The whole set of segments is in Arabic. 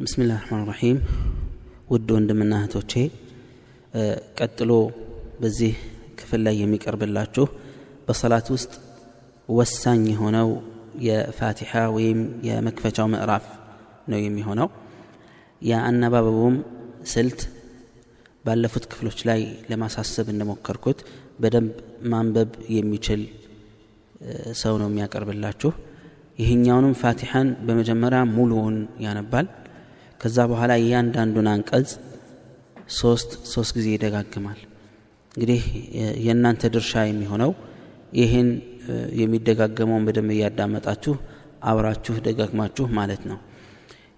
ብስሚላህ ረሕማን ራሒም ውድ ወንድምና እህቶቼ ቀጥሎ በዚህ ክፍል ላይ የሚቀርብላችሁ በሰላት ውስጥ ወሳኝ የሆነው የፋቲሓ ወይም የመክፈቻው ምዕራፍ ነው የሚሆነው። የአነባበቡም ስልት ባለፉት ክፍሎች ላይ ለማሳሰብ እንደሞከርኩት በደንብ ማንበብ የሚችል ሰው ነው የሚያቀርብላችሁ። ይህኛውንም ፋቲሐን በመጀመሪያ ሙሉውን ያነባል ከዛ በኋላ እያንዳንዱን አንቀጽ ሶስት ሶስት ጊዜ ይደጋግማል። እንግዲህ የእናንተ ድርሻ የሚሆነው ይህን የሚደጋገመውን በደንብ እያዳመጣችሁ አብራችሁ ደጋግማችሁ ማለት ነው።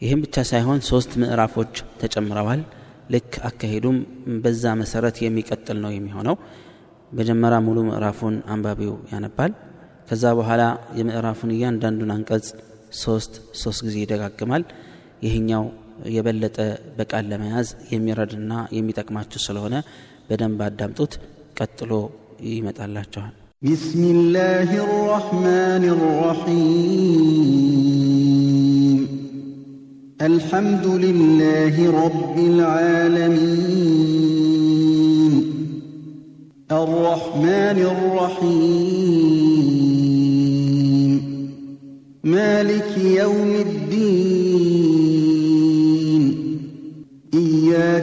ይህም ብቻ ሳይሆን ሶስት ምዕራፎች ተጨምረዋል። ልክ አካሄዱም በዛ መሰረት የሚቀጥል ነው የሚሆነው። መጀመሪያ ሙሉ ምዕራፉን አንባቢው ያነባል። ከዛ በኋላ የምዕራፉን እያንዳንዱን አንቀጽ ሶስት ሶስት ጊዜ ይደጋግማል። ይህኛው የበለጠ በቃል ለመያዝ የሚረድና የሚጠቅማችሁ ስለሆነ በደንብ አዳምጡት ቀጥሎ ይመጣላችኋል بسم الله الرحمن الرحيم الحمد لله رب العالمين الرحمن الرحيم مالك يوم الدين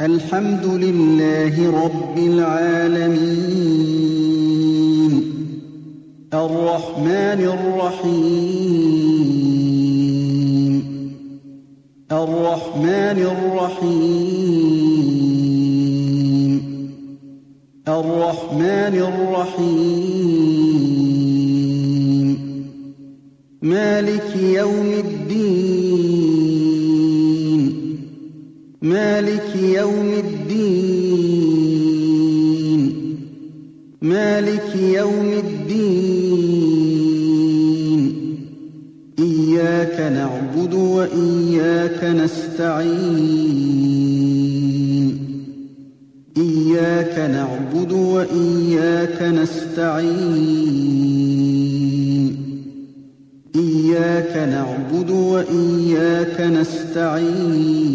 الحمد لله رب العالمين. الرحمن الرحيم. الرحمن الرحيم. الرحمن الرحيم. مالك يوم الدين. مالك يوم الدين. مالك يوم الدين. إياك نعبد وإياك نستعين. إياك نعبد وإياك نستعين. إياك نعبد وإياك نستعين.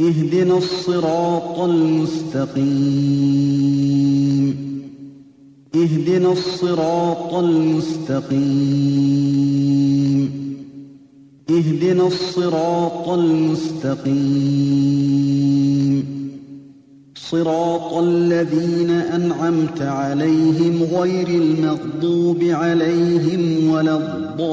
اهدنا الصراط المستقيم. اهدنا الصراط المستقيم. اهدنا الصراط المستقيم. صراط الذين أنعمت عليهم غير المغضوب عليهم ولا الضالين.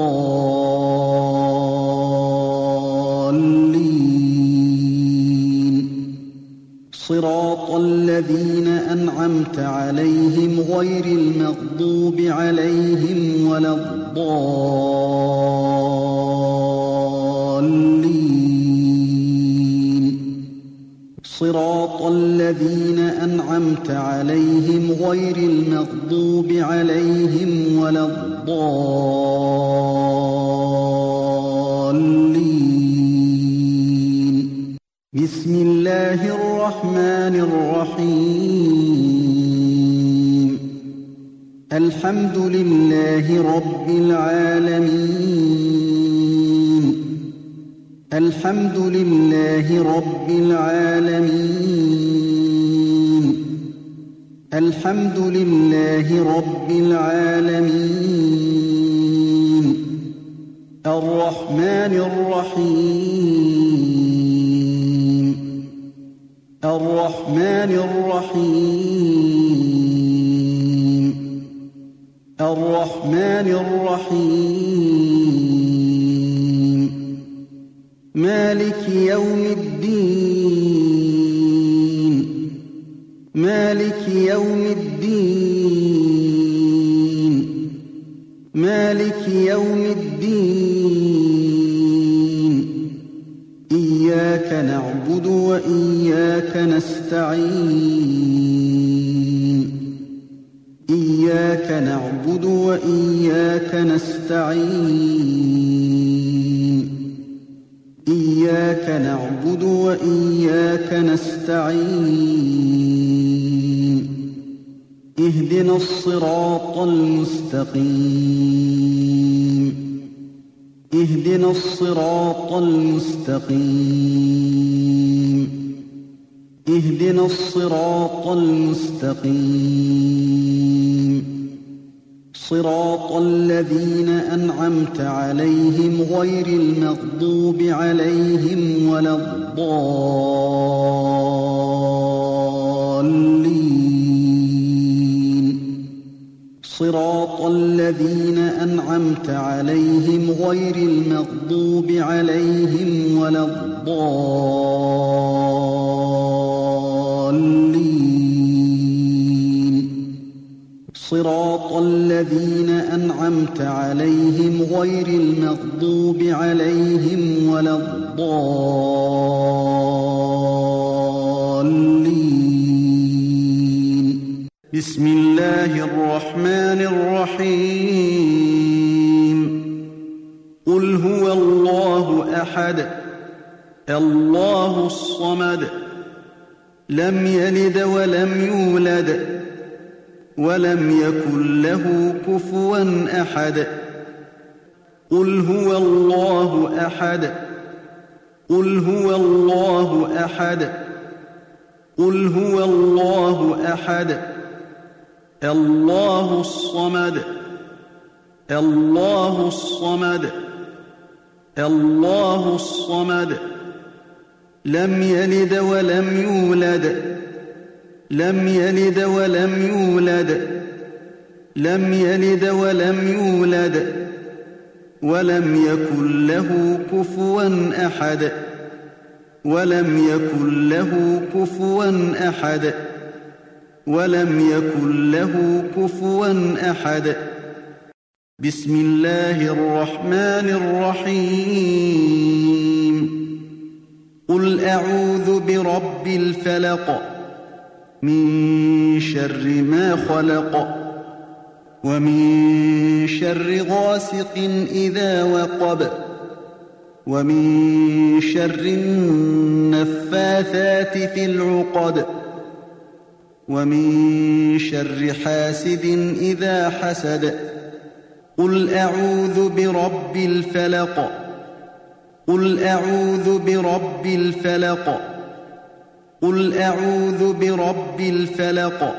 صراط الذين أنعمت عليهم غير المغضوب عليهم ولا الضالين. صراط الذين أنعمت عليهم غير المغضوب عليهم ولا الضالين. بسم الله الرحمن الرحيم. الحمد لله رب العالمين. الحمد لله رب العالمين. الحمد لله رب العالمين. الرحمن الرحيم. الرحمن الرحيم. الرحمن الرحيم. مالك يوم الدين. مالك يوم الدين. مالك يوم الدين. إياك نعبد وإياك نستعين. إياك نعبد وإياك نستعين. إياك نعبد وإياك نستعين. اهدنا الصراط المستقيم. اهدنا الصراط المستقيم. اهدنا الصراط المستقيم. صراط الذين أنعمت عليهم غير المغضوب عليهم ولا الضالين. صراط الذين أنعمت عليهم غير المغضوب عليهم ولا الضالين. صراط الذين أنعمت عليهم غير المغضوب عليهم ولا الضالين. بسم الله الرحمن الرحيم. قل هو الله أحد. الله الصمد. لم يلد ولم يولد. ولم يكن له كفوا أحد. قل هو الله أحد. قل هو الله أحد. قل هو الله أحد. الله الصمد. الله الصمد. الله الصمد. لم يلد ولم يولد. لم يلد ولم يولد لم يلد ولم يولد ولم يكن له كفوا أحد ولم يكن له كفوا أحد ولم يكن له كفوا أحد. بسم الله الرحمن الرحيم. قل أعوذ برب الفلق. من شر ما خلق ومن شر غاسق إذا وقب ومن شر النفاثات في العقد ومن شر حاسد إذا حسد قل أعوذ برب الفلق قل أعوذ برب الفلق قل أعوذ برب الفلق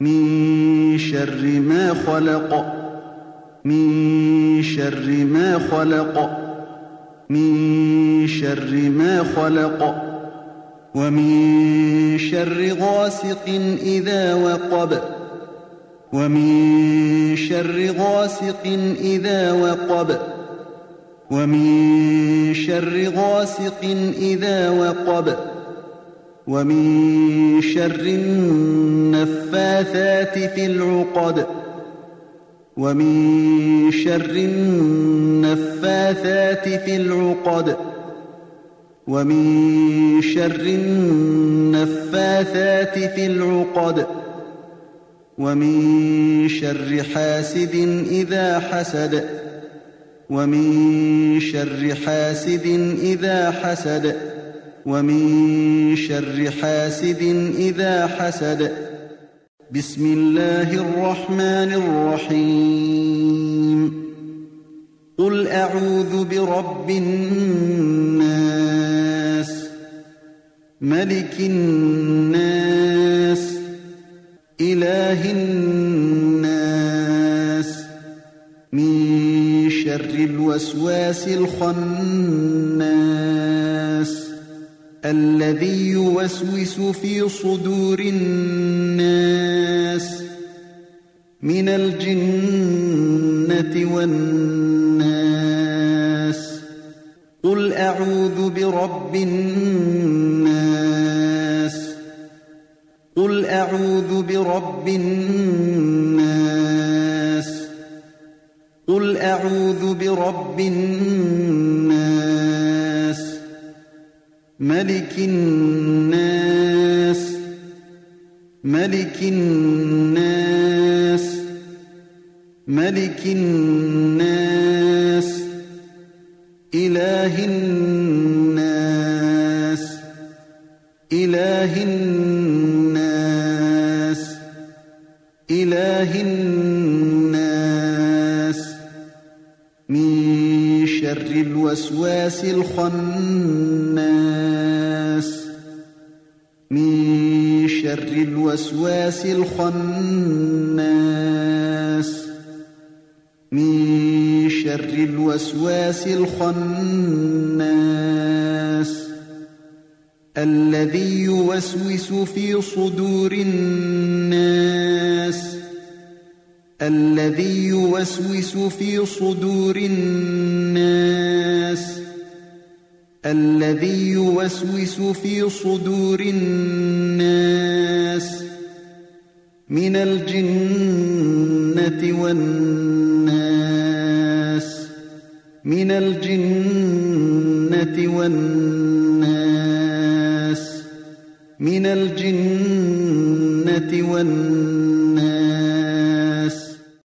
من شر ما خلق من شر ما خلق من شر ما خلق. ومن شر غاسق إذا وقب ومن شر غاسق إذا وقب. ومن شر غاسق إذا وقب. ومن شر النفاثات في العقد ومن شر النفاثات في العقد ومن شر النفاثات في العقد ومن شر حاسد إذا حسد ومن شر حاسد إذا حسد ومن شر حاسد إذا حسد. بسم الله الرحمن الرحيم. قل أعوذ برب الناس ملك الناس إله الناس. من شر الوسواس الخناس. الذي يوسوس في صدور الناس من الجنة والناس. قل أعوذ برب الناس. قل أعوذ برب الناس. قل أعوذ برب الناس. ملك الناس ملك الناس ملك الناس إله الناس إله الناس إله الناس. من شر الوسواس الخناس. الوسواس الخناس. من شر الوسواس الخناس. الذي يوسوس في صدور الناس. الذي يوسوس في صدور الناس. الذي يوسوس في صدور الناس من الجنة والناس من الجنة والناس من الجنة والناس